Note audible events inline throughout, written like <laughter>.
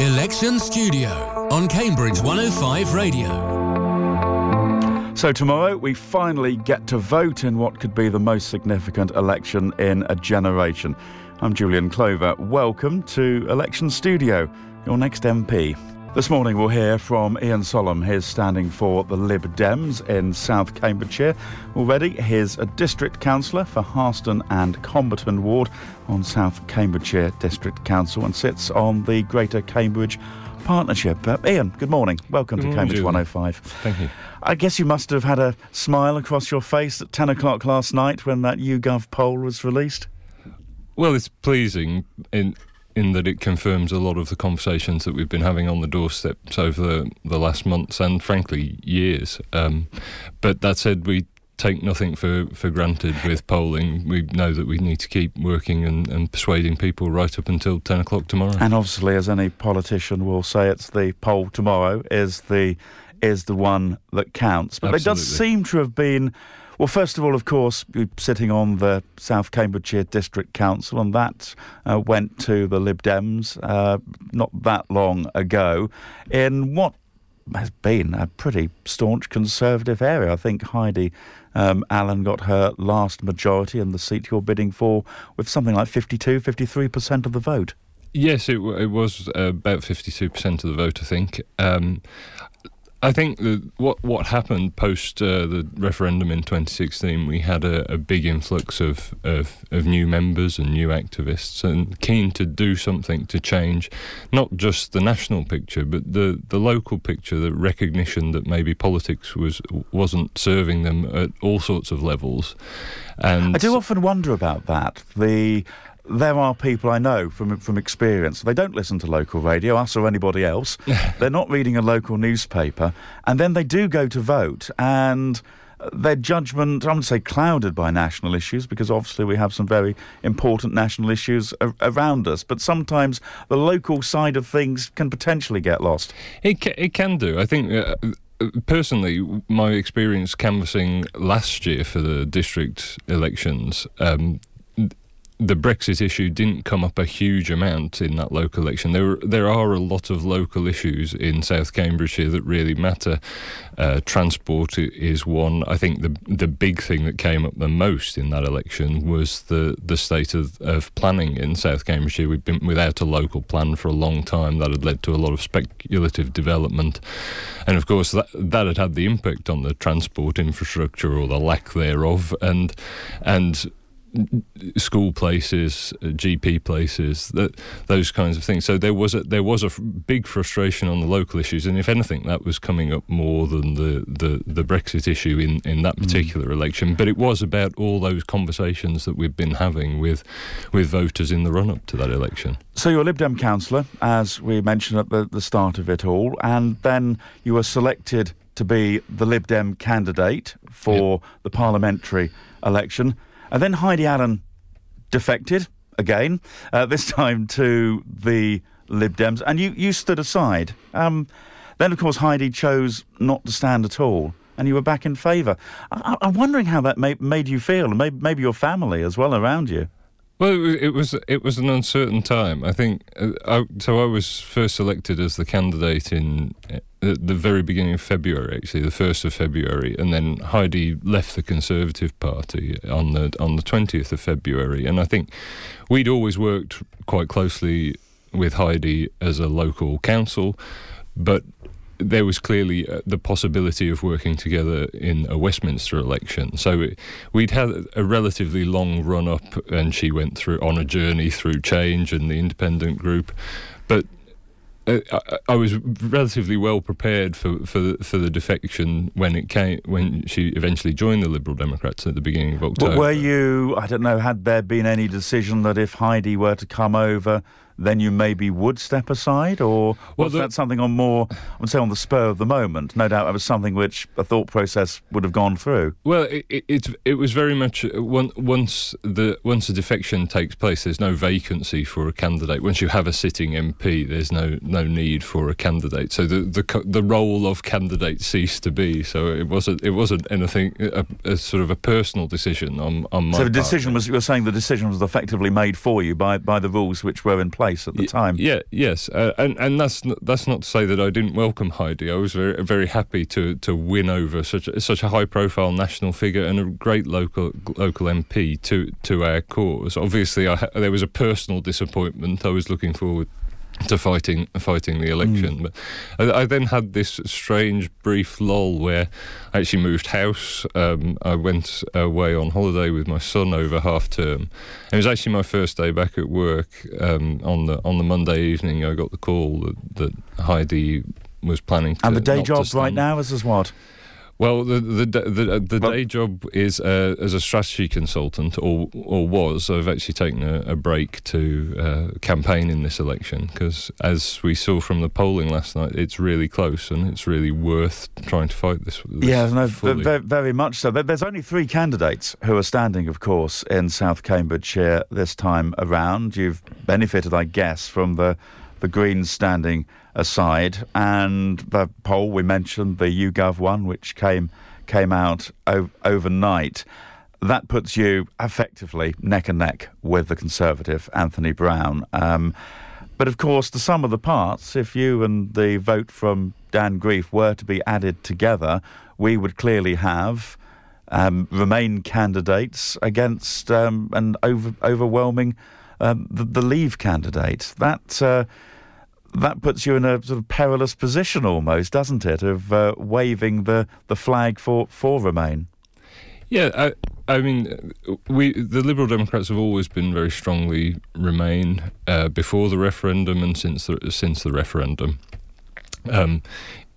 Election Studio on Cambridge 105 Radio. So, tomorrow we finally get to vote in what could be the most significant election in a generation. I'm Julian Clover. Welcome to Election Studio, your next MP. This morning we'll hear from Ian Sollom. He's standing for the Lib Dems in South Cambridgeshire. Already, he's a district councillor for Harston and Comberton Ward on South Cambridgeshire District Council and sits on the Greater Cambridge Partnership. Uh, Ian, good morning. Welcome good to morning, Cambridge Julian. 105. Thank you. I guess you must have had a smile across your face at 10 o'clock last night when that YouGov poll was released. Well, it's pleasing in in that it confirms a lot of the conversations that we've been having on the doorsteps over the, the last months and, frankly, years. Um, but that said, we take nothing for, for granted with polling. We know that we need to keep working and, and persuading people right up until 10 o'clock tomorrow. And obviously, as any politician will say, it's the poll tomorrow is the is the one that counts. But Absolutely. there does seem to have been. Well, first of all, of course, sitting on the South Cambridgeshire District Council, and that uh, went to the Lib Dems uh, not that long ago in what has been a pretty staunch Conservative area. I think Heidi um, Allen got her last majority in the seat you're bidding for with something like 52, 53% of the vote. Yes, it, it was uh, about 52% of the vote, I think. Um, I think that what what happened post uh, the referendum in 2016, we had a, a big influx of, of of new members and new activists, and keen to do something to change, not just the national picture, but the, the local picture. The recognition that maybe politics was wasn't serving them at all sorts of levels, and I do often wonder about that. The there are people I know from from experience. They don't listen to local radio, us or anybody else. <laughs> They're not reading a local newspaper, and then they do go to vote and. Their judgment, I wouldn't say clouded by national issues, because obviously we have some very important national issues a- around us. But sometimes the local side of things can potentially get lost. It ca- it can do. I think. Uh, Personally, my experience canvassing last year for the district elections, um, the Brexit issue didn't come up a huge amount in that local election. There, there are a lot of local issues in South Cambridgeshire that really matter. Uh, transport is one. I think the the big thing that came up the most in that election was the the state of, of planning in South Cambridgeshire. We've been without a local plan for a long time. That had led to a lot of speculative development, and of course that that had had the impact on the transport infrastructure or the lack thereof, and and school places, uh, GP places, that those kinds of things. So there was a there was a f- big frustration on the local issues, and if anything, that was coming up more than the the, the Brexit issue in in that particular election. But it was about all those conversations that we've been having with with voters in the run up to that election. So you're a Lib Dem councillor, as we mentioned at the, the start of it all, and then you were selected to be the Lib Dem candidate for the parliamentary election. And then Heidi Allen defected again, uh, this <laughs> time to the Lib Dems, and you, you stood aside. Um, then, of course, Heidi chose not to stand at all, and you were back in favour. I, I'm wondering how that made, made you feel, and maybe, maybe your family as well around you. Well, it was it was, an uncertain time. I think uh, I, so. I was first elected as the candidate in uh, at the very beginning of February, actually, the first of February, and then Heidi left the Conservative Party on the on the twentieth of February. And I think we'd always worked quite closely with Heidi as a local council, but there was clearly uh, the possibility of working together in a Westminster election. So it, we'd had a relatively long run up, and she went through on a journey through change and the independent group. But uh, I, I was relatively well prepared for for the, for the defection when it came when she eventually joined the Liberal Democrats at the beginning of October. But were you, I don't know, had there been any decision that if Heidi were to come over, then you maybe would step aside? Or Well, was the- that something on more, I would say, on the spur of the moment? No doubt it was something which a thought process would have gone through. Well, it, it, it was very much uh, one, once the once a defection takes place, there's no vacancy for a candidate. Once you have a sitting MP, there's no no need for a candidate. So the the the role of candidate ceased to be. So it wasn't it wasn't anything a, a sort of a personal decision on on my so the part. decision was, you were saying the decision was effectively made for you by, by the rules which were in place. Place at the time. Yeah, yes, uh, and and that's not, that's not to say that I didn't welcome Heidi. I was very very happy to to win over such a, such a high profile national figure and a great local local MP to to our cause. Obviously, I, there was a personal disappointment. I was looking forward to fighting fighting the election. Mm. But I, I, then had this strange brief lull where I actually moved house. Um, I went away on holiday with my son over half term. It was actually my first day back at work. Um, on the on the Monday evening, I got the call that, that Heidi was planning. to And the day job right now is as what? Well, the the the, the day job is uh, as a strategy consultant, or or was. I've actually taken a, a break to uh, campaign in this election because, as we saw from the polling last night, it's really close and it's really worth trying to fight this. this yeah, no, very, very much so. There's only three candidates who are standing, of course, in South Cambridgeshire this time around. You've benefited, I guess, from the the Greens standing aside. And the poll we mentioned, the YouGov one, which came came out o- overnight, that puts you effectively neck and neck with the Conservative Anthony Brown. Um, but of course, the sum of the parts, if you and the vote from Dan Greef were to be added together, we would clearly have um, Remain candidates against um, an over, overwhelming um, the, the, Leave candidate. That uh, that puts you in a sort of perilous position almost, doesn't it, of uh, waving the, the flag for, for Remain? Yeah, I, I mean, we the Liberal Democrats have always been very strongly Remain uh, before the referendum and since the, since the referendum. Um,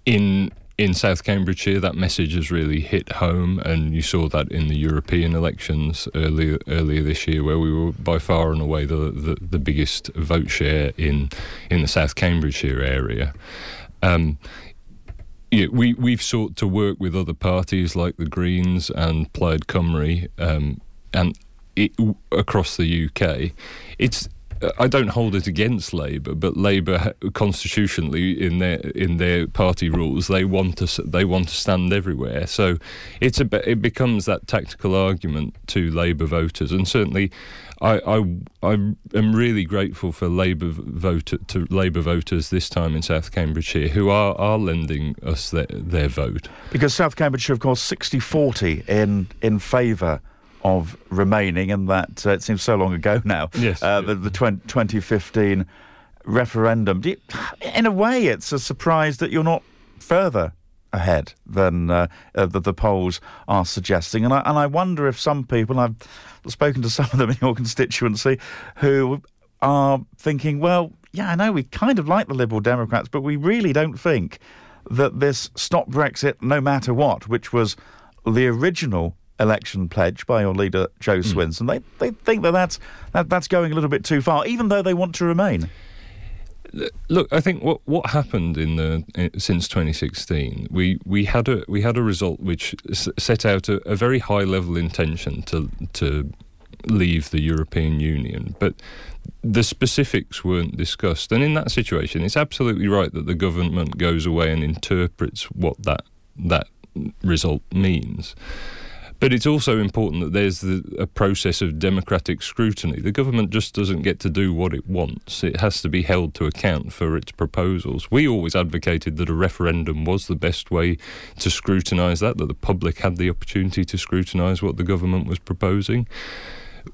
in in South Cambridgeshire, that message has really hit home, and you saw that in the European elections earlier earlier this year, where we were by far and away the, the, the biggest vote share in in the South Cambridgeshire area. Um, yeah, we we've sought to work with other parties like the Greens and Plaid Cymru, um, and it, across the UK. It's I don't hold it against Labour, but Labour constitutionally in their in their party rules they want to they want to stand everywhere. So it's a it becomes that tactical argument to Labour voters, and certainly. I, I, I am really grateful for Labour vote to Labour voters this time in South Cambridgeshire who are, are lending us their, their vote. Because South Cambridgeshire, of course, 60-40 in in favour of remaining, and that uh, it seems so long ago <laughs> now. Yes, uh, the, the 20, 2015 referendum. You, in a way, it's a surprise that you're not further ahead than uh, uh, the, the, polls are suggesting. And I, and I wonder if some people, I've spoken to some of them in your constituency, who are thinking, well, yeah, I know we kind of like the Liberal Democrats, but we really don't think that this stop Brexit no matter what, which was the original election pledge by your leader Jo mm. Swinson. They they think that that's that, that's going a little bit too far, even though they want to remain. Look, I think what what happened in the since 2016, we, we had a we had a result which set out a, a very high level intention to to leave the European Union, but the specifics weren't discussed. And in that situation, it's absolutely right that the government goes away and interprets what that that result means. But it's also important that there's the, a process of democratic scrutiny. The government just doesn't get to do what it wants. It has to be held to account for its proposals. We always advocated that a referendum was the best way to scrutinise that, that the public had the opportunity to scrutinise what the government was proposing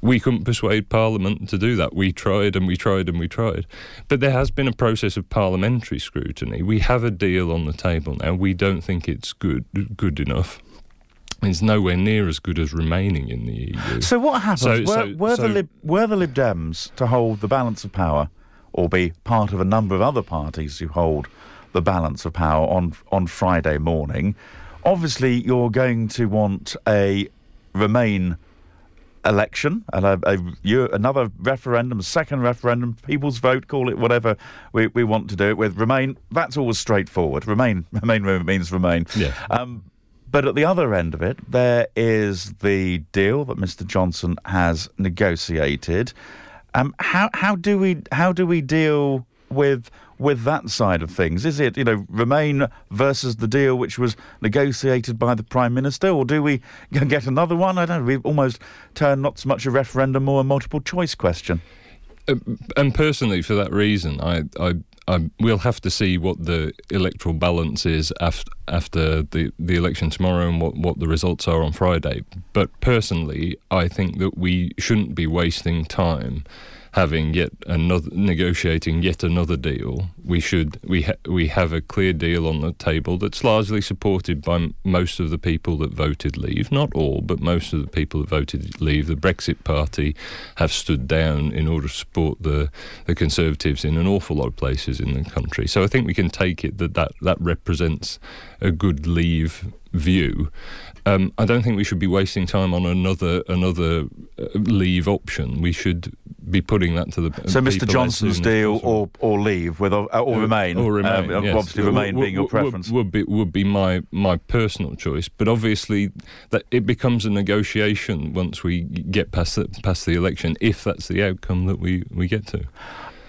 we couldn't persuade Parliament to do that. We tried and we tried and we tried. But there has been a process of parliamentary scrutiny. We have a deal on the table now. We don't think it's good good enough is nowhere near as good as remaining in the EU. So what happens? So, were, so, were so, the Lib, were the Lib Dems to hold the balance of power, or be part of a number of other parties who hold the balance of power on on Friday morning? Obviously, you're going to want a Remain election and a, a, another referendum, second referendum, people's vote, call it whatever we, we want to do it with. Remain, that's always straightforward. Remain, <laughs> Remain means Remain. Yeah. Um, but at the other end of it, there is the deal that Mr. Johnson has negotiated. Um, how how do we how do we deal with with that side of things? Is it you know Remain versus the deal which was negotiated by the Prime Minister, or do we get another one? I don't know. We almost turn not so much a referendum or a multiple choice question. Uh, and personally, for that reason, I, I, I, we'll have to see what the electoral balance is after, after the, the election tomorrow and what, what the results are on Friday. But personally, I think that we shouldn't be wasting time having yet another negotiating yet another deal. We should we ha- we have a clear deal on the table that's largely supported by m- most of the people that voted leave, not all, but most of the people that voted leave. The Brexit Party have stood down in order to support the the Conservatives in an awful lot of places in the country. So I think we can take it that that, that represents a good leave view. Um, I don't think we should be wasting time on another another uh, leave option. We should be putting that to the so Mr Johnson's deal or or leave with or, or uh, remain or remain um, yes. obviously remain w- being your preference would, would, be would be my my personal choice. But obviously that it becomes a negotiation once we get past the, past the election if that's the outcome that we we get to.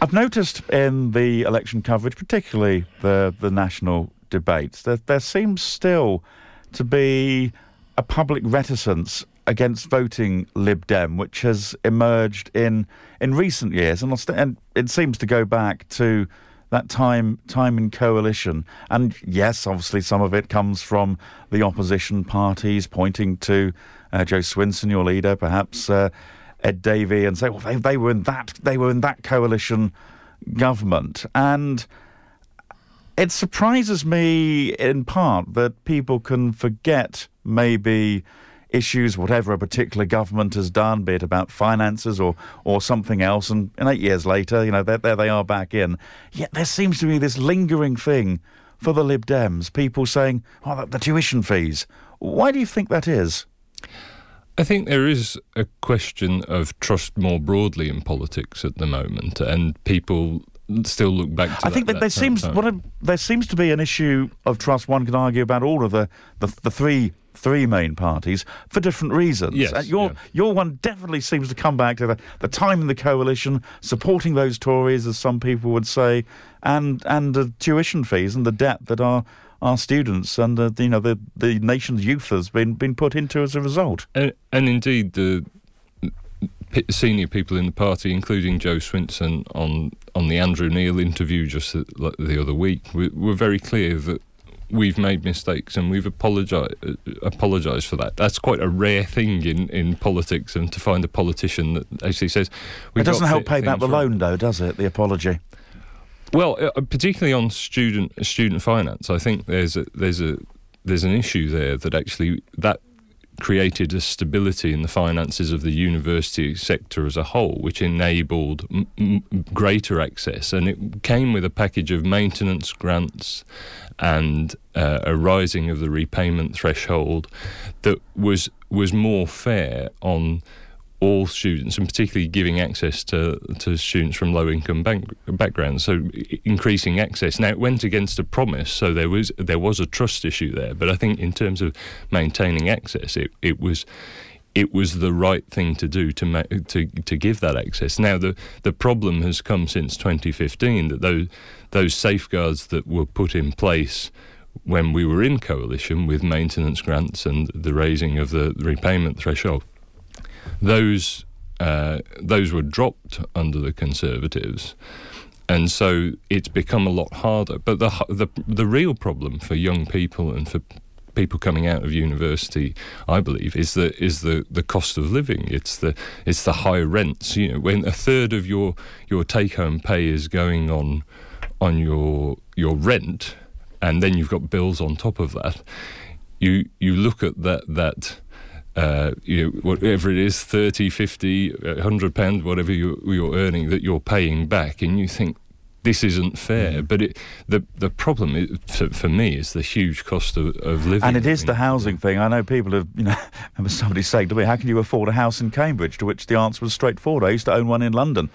I've noticed in the election coverage, particularly the the national debates, that there seems still to be a public reticence against voting Lib Dem, which has emerged in in recent years, and, and it seems to go back to that time time in coalition. And yes, obviously, some of it comes from the opposition parties pointing to uh, Jo Swinson, your leader, perhaps uh, Ed Davey, and say, well, they, they were in that they were in that coalition government, and it surprises me in part that people can forget maybe issues, whatever a particular government has done, be it about finances or, or something else, and, and eight years later, you know, there, there they are back in. Yet there seems to be this lingering thing for the Lib Dems, people saying, oh, the, the tuition fees. Why do you think that is? I think there is a question of trust more broadly in politics at the moment, and people still look back to I think that, that there seems what a, there seems to be an issue of trust. One can argue about all of the, the, the three three main parties for different reasons. Yes, your yeah. your one definitely seems to come back to the, the time in the coalition, supporting those Tories, as some people would say, and and the tuition fees and the debt that our our students and uh, you know the the nation's youth has been been put into as a result. And, and indeed the senior people in the party, including Jo Swinson on on the Andrew Neil interview just the, the other week, were, were very clear that we've made mistakes and we've apologized apologized for that. That's quite a rare thing in, in politics, and to find a politician that actually says it doesn't help pay back the loan, though, does it? The apology. Well, uh, particularly on student student finance, I think there's a, there's a there's an issue there that actually that created a stability in the finances of the university sector as a whole, which enabled m- m- greater access. And it came with a package of maintenance grants and uh, a rising of the repayment threshold that was was more fair on all students, and particularly giving access to, to students from low income backgrounds. So increasing access. Now it went against a promise, so there was there was a trust issue there. But I think in terms of maintaining access, it, it was it was the right thing to do to ma- to to give that access. Now the the problem has come since 2015 that those those safeguards that were put in place when we were in coalition with maintenance grants and the raising of the repayment threshold those uh, those were dropped under the Conservatives, and so it's become a lot harder. But the the the real problem for young people and for people coming out of university, I believe, is the is the, the cost of living. It's the it's the high rents. You know, when a third of your your take home pay is going on on your your rent, and then you've got bills on top of that. You you look at that that uh, you know, whatever it is 30, 50, 100 pounds, whatever you, you're earning that you're paying back, and you think this isn't fair. Mm. But it, the the problem is, for, for, me is the huge cost of, of living. And it is the housing thing. I know people have, you know, <laughs> remember somebody saying to me, "How can you afford a house in Cambridge?" To which the answer was straightforward. I used to own one in London.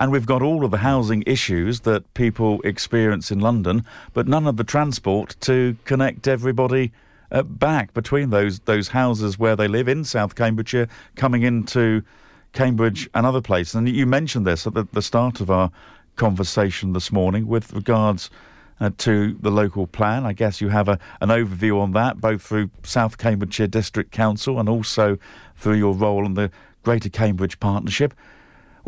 And we've got all of the housing issues that people experience in London, but none of the transport to connect everybody uh, back between those those houses where they live in South Cambridgeshire, coming into Cambridge and other places. And you mentioned this at the, the start of our conversation this morning with regards uh, to the local plan. I guess you have a, an overview on that, both through South Cambridgeshire District Council and also through your role in the Greater Cambridge Partnership.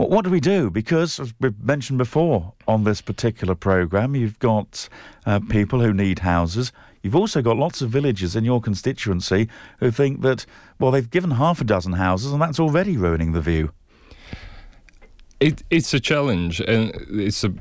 Well, what do we do? Because, as we've mentioned before on this particular programme, you've got uh, people who need houses. You've also got lots of villagers in your constituency who think that, well, they've given half a dozen houses and that's already ruining the view. It, it's a challenge, and it's a,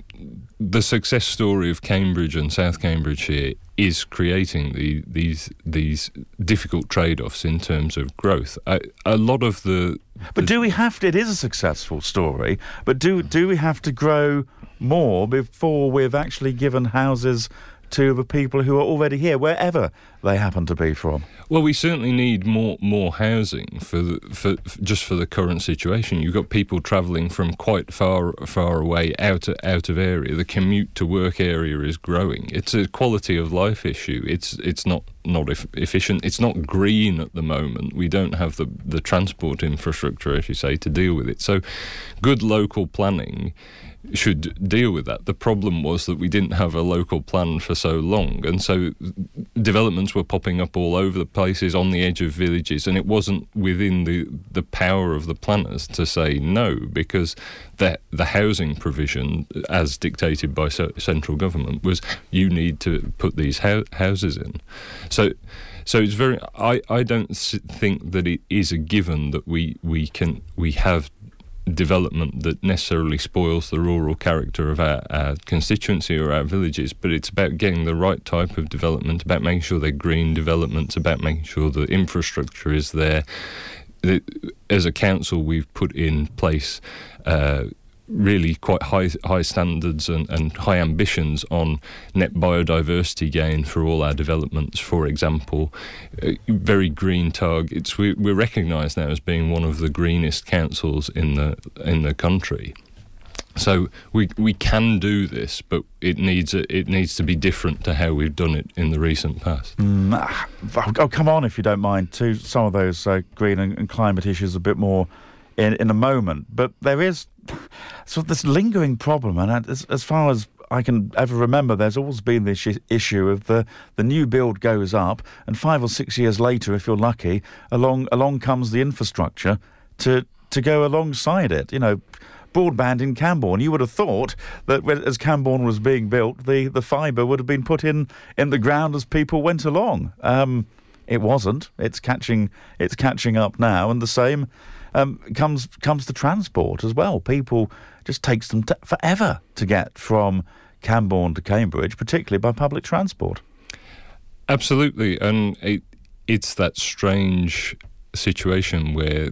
the success story of Cambridge and South Cambridgeshire is creating the, these these difficult trade-offs in terms of growth. I, a lot of the, but do we have to? It is a successful story, but do do we have to grow more before we've actually given houses to the people who are already here, wherever they happen to be from. Well, we certainly need more more housing for the, for, for just for the current situation. You've got people travelling from quite far far away out of, out of area. The commute to work area is growing. It's a quality of life issue. It's it's not not efficient. It's not green at the moment. We don't have the the transport infrastructure, as you say, to deal with it. So, good local planning should deal with that. The problem was that we didn't have a local plan for so long, and so developments were popping up all over the places on the edge of villages, and it wasn't within the the power of the planners to say no because the the housing provision, as dictated by central government, was you need to put these ho- houses in. So. So it's very. I, I don't think that it is a given that we, we can we have development that necessarily spoils the rural character of our, our, constituency or our villages, but it's about getting the right type of development, about making sure they're green developments, about making sure the infrastructure is there. As a council, we've put in place uh, really quite high high standards and, and high ambitions on net biodiversity gain for all our developments. For example, uh, very green targets. We, we're recognised now as being one of the greenest councils in the in the country. So we we can do this, but it needs it needs to be different to how we've done it in the recent past. Mm, oh, come on, if you don't mind, to some of those uh, green and, and climate issues a bit more in, in a moment. But there is sort of this lingering problem, and as, as far as I can ever remember, there's always been this issue of the, the new build goes up, and five or six years later, if you're lucky, along along comes the infrastructure to to go alongside it. You know, broadband in Cambourne. You would have thought that as Cambourne was being built, the, the fibre would have been put in in the ground as people went along. Um, it wasn't. It's catching. It's catching up now, and the same um, comes comes to transport as well. People just takes them t- forever to get from Cambourne to Cambridge, particularly by public transport. Absolutely, and it, it's that strange situation where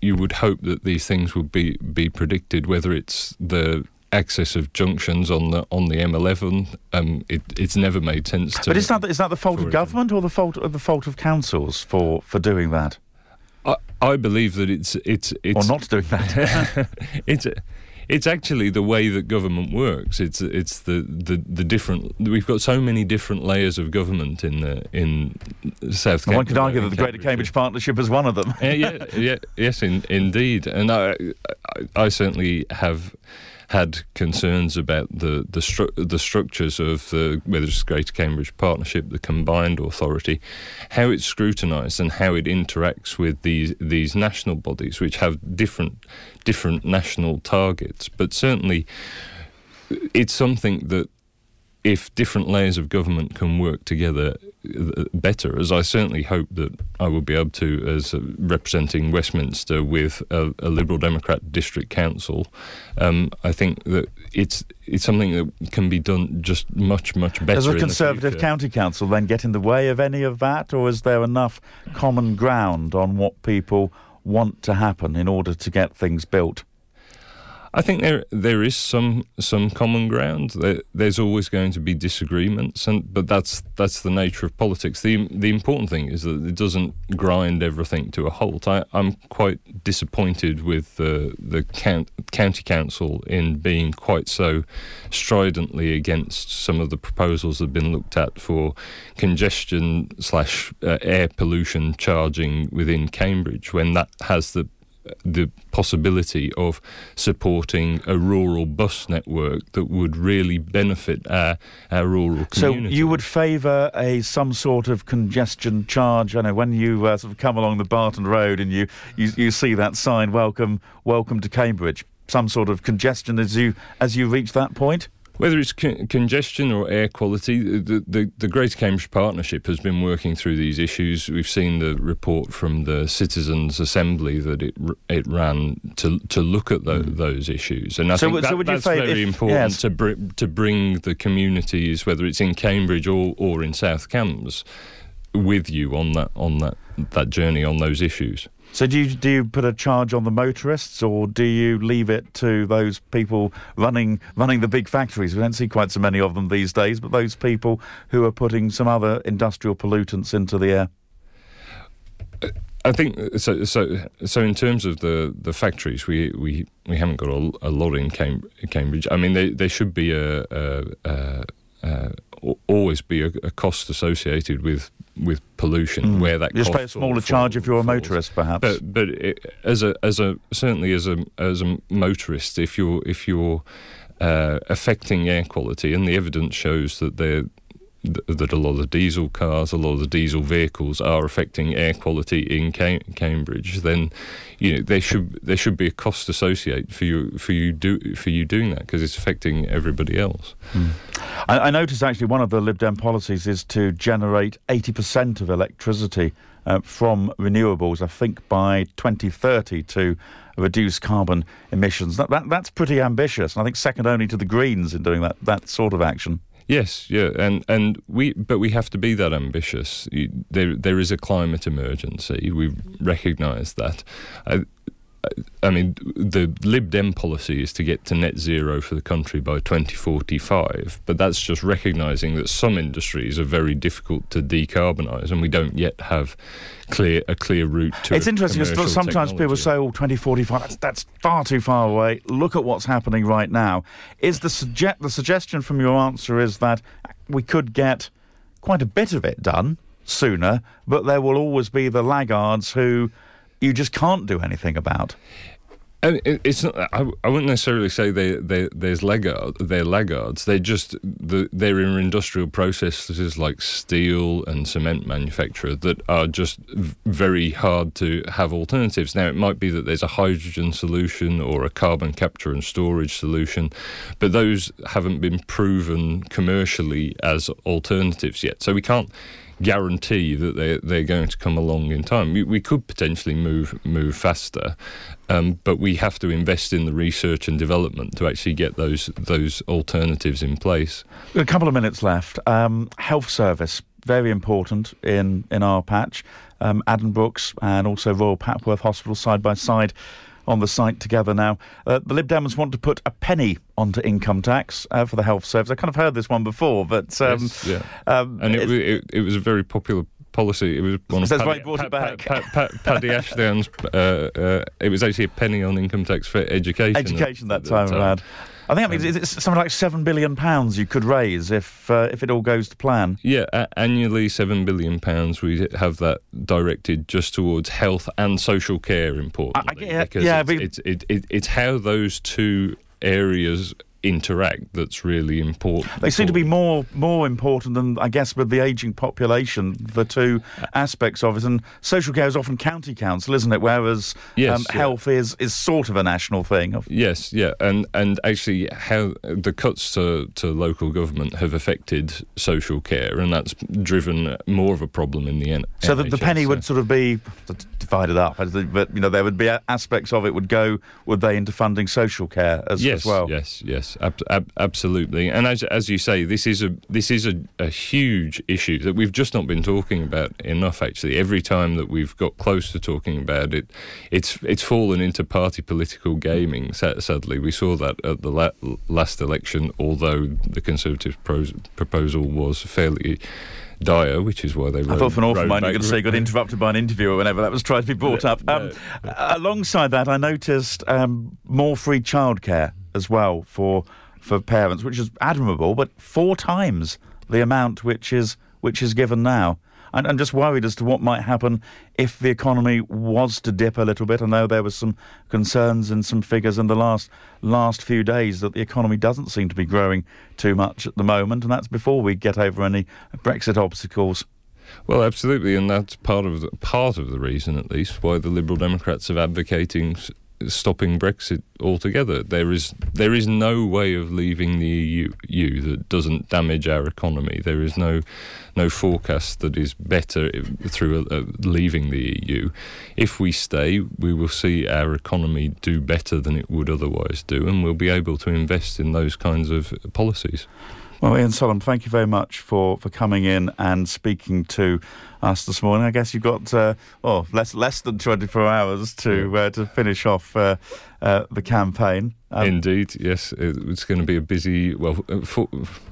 you would hope that these things would be be predicted, whether it's the access of junctions on the on the M11. Um, it, it's never made sense to. But is that is that the fault of government or the fault of the fault of councils for for doing that? I, I believe that it's it's it's or not doing that. <laughs> it's it's actually the way that government works. It's it's the, the, the different. We've got so many different layers of government in the in South. Cam- one could argue that the Greater Cambridge Partnership is one of them. yeah, yeah, yeah, yes, in, indeed, and I, I, I certainly have had concerns about the the, stru- the structures of the whether it's Greater Cambridge Partnership, the combined authority, how it's scrutinised and how it interacts with these these national bodies, which have different different national targets. But certainly, it's something that if different layers of government can work together uh, better, as I certainly hope that I will be able to, as uh, representing Westminster with a, a Liberal Democrat district council, um, I think that it's it's something that can be done just much much better. Does a Conservative county council then get in the way of any of that, or is there enough common ground on what people want to happen in order to get things built? I think there there is some some common ground. There, there's always going to be disagreements, and but that's that's the nature of politics. the The important thing is that it doesn't grind everything to a halt. I, am quite disappointed with the the count, county council in being quite so stridently against some of the proposals that have been looked at for congestion slash uh, air pollution charging within Cambridge, when that has the the possibility of supporting a rural bus network that would really benefit our, our rural community. So you would favour a some sort of congestion charge? I know when you uh, sort of come along the Barton Road and you, you, you see that sign, "Welcome, welcome to Cambridge." some sort of congestion as you as you reach that point? Whether it's con- congestion or air quality, the, the, the Greater Cambridge Partnership has been working through these issues. We've seen the report from the Citizens Assembly that it it ran to to look at the, mm. those issues, and I so, think that, so that's very if, important yes. to br- to bring the communities, whether it's in Cambridge or, or in South Cambs, with you on that on that that journey on those issues. So do you do you put a charge on the motorists, or do you leave it to those people running running the big factories? We don't see quite so many of them these days, but those people who are putting some other industrial pollutants into the air. I think so. So, so in terms of the, the factories, we, we, we haven't got a, a lot in Cambridge. I mean, they, there should be a, a, a always be a, cost associated with with pollution mm. where that you just pay a smaller charge if you're a motorist perhaps but but it, as a as a certainly as a as a motorist if you're if you're uh, affecting air quality and the evidence shows that they're that a lot of the diesel cars, a lot of the diesel vehicles are affecting air quality in Cam- Cambridge, then you know there should there should be a cost associated for you for you do for you doing that because it's affecting everybody else. Mm. I, I noticed actually one of the Lib Dem policies is to generate eighty percent of electricity uh, from renewables. I think by 2030 to reduce carbon emissions. That, that that's pretty ambitious, and I think second only to the Greens in doing that that sort of action. Yes, yeah, and and we but we have to be that ambitious. There there is a climate emergency. We recognise that. I, I mean, the Lib Dem policy is to get to net zero for the country by 2045, but that's just recognising that some industries are very difficult to decarbonise, and we don't yet have clear a clear route to. It. It's interesting. Because sometimes technology. people say, "Oh, 2045, that's, that's far too far away." Look at what's happening right now. Is the suge- the suggestion from your answer is that we could get quite a bit of it done sooner, but there will always be the laggards who you just can't do anything about. And it's not. I, I wouldn't necessarily say they, they there's laggard, they're laggards. They're just the, they're in industrial processes like steel and cement manufacture that are just very hard to have alternatives. Now it might be that there's a hydrogen solution or a carbon capture and storage solution, but those haven't been proven commercially as alternatives yet. So we can't guarantee that they they're going to come along in time. We, we could potentially move move faster, um, but we have to invest in the research and development to actually get those those alternatives in place. A couple of minutes left. Um, health service very important in in our patch. Um, Addenbrooke's and also Royal Papworth Hospital side by side on the site together now. Uh, the Lib Dems want to put a penny onto income tax uh, for the health service. I kind of heard this one before, but um, yes, yeah, um, and it, it, it, was a very popular policy. It was one of Paddy, why brought it back. Paddy Ashdown's. Uh, uh, it was actually a penny on income tax for education. Education that, that time, around. I think that means it's something like seven billion pounds you could raise if uh, if it all goes to plan. Yeah, annually seven billion pounds. We have that directed just towards health and social care, importantly, I, I, because yeah, it's, it's, it, it, it's how those two areas interact that's really important. They seem to be more more important than I guess with the aging population. The two aspects of it, and social care is often county council, isn't it? Whereas yes, um, yeah. health is is sort of a national thing. Yes, yeah, and and actually how the cuts to to local government have affected social care, and that's driven more of a problem in the end. So the, the penny so. would sort of be divided up, but you know there would be aspects of it would go would they into funding social care as, yes, as well. Yes, yes, ab- ab- absolutely. And as as you say, this is a this is a, a huge issue that we've just not been talking about enough. Actually, every time that we've got close to talking about it, it's it's fallen into party political gaming. Sadly, we saw that at the la- last election. Although the Conservative pros- proposal was fairly dire, which is why they. Rode, I thought for an awful mind you were going to say got <laughs> interrupted by an interviewer whenever that was tried to be brought up. Um, alongside that, I noticed um, more free childcare as well for for parents, which is admirable, but four times the amount which is which is given now. And I'm just worried as to what might happen if the economy was to dip a little bit. I know there was some concerns and some figures in the last last few days that the economy doesn't seem to be growing too much at the moment, and that's before we get over any Brexit obstacles. Well, absolutely, and that's part of the, part of the reason, at least, why the Liberal Democrats are advocating stopping Brexit altogether. There is there is no way of leaving the EU, that doesn't damage our economy. There is no no forecast that is better through uh, leaving the EU. If we stay, we will see our economy do better than it would otherwise do, and we'll be able to invest in those kinds of policies. Well, Ian Solomon, thank you very much for, for coming in and speaking to us this morning. I guess you've got uh, oh less less than 24 hours to uh, to finish off uh, uh the campaign. Um, Indeed, yes, it's going to be a busy well. Uh,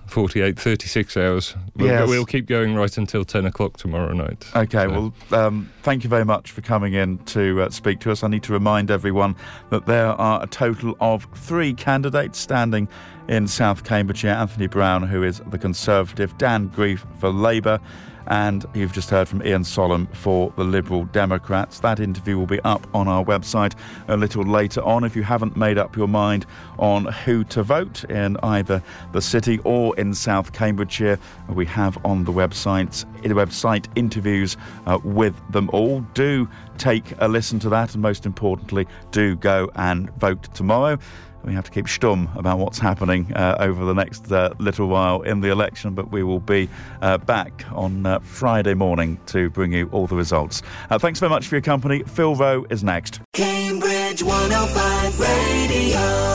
48, 36 hours. We'll, yes. we'll keep going right until 10 o'clock tomorrow night. Okay, so. well, um, thank you very much for coming in to uh, speak to us. I need to remind everyone that there are a total of three candidates standing in South Cambridgeshire Anthony Brown, who is the Conservative, Dan Greef for Labour. And you've just heard from Ian Sollom for the Liberal Democrats. That interview will be up on our website a little later on. If you haven't made up your mind on who to vote in either the city or in South Cambridgeshire, we have on the website, the website interviews uh, with them all. Do take a listen to that, and most importantly, do go and vote tomorrow we have to keep stum about what's happening uh, over the next uh, little while in the election, but we will be uh, back on uh, Friday morning to bring you all the results. Uh, thanks very much for your company. Phil Rowe is next. Cambridge 105 Radio.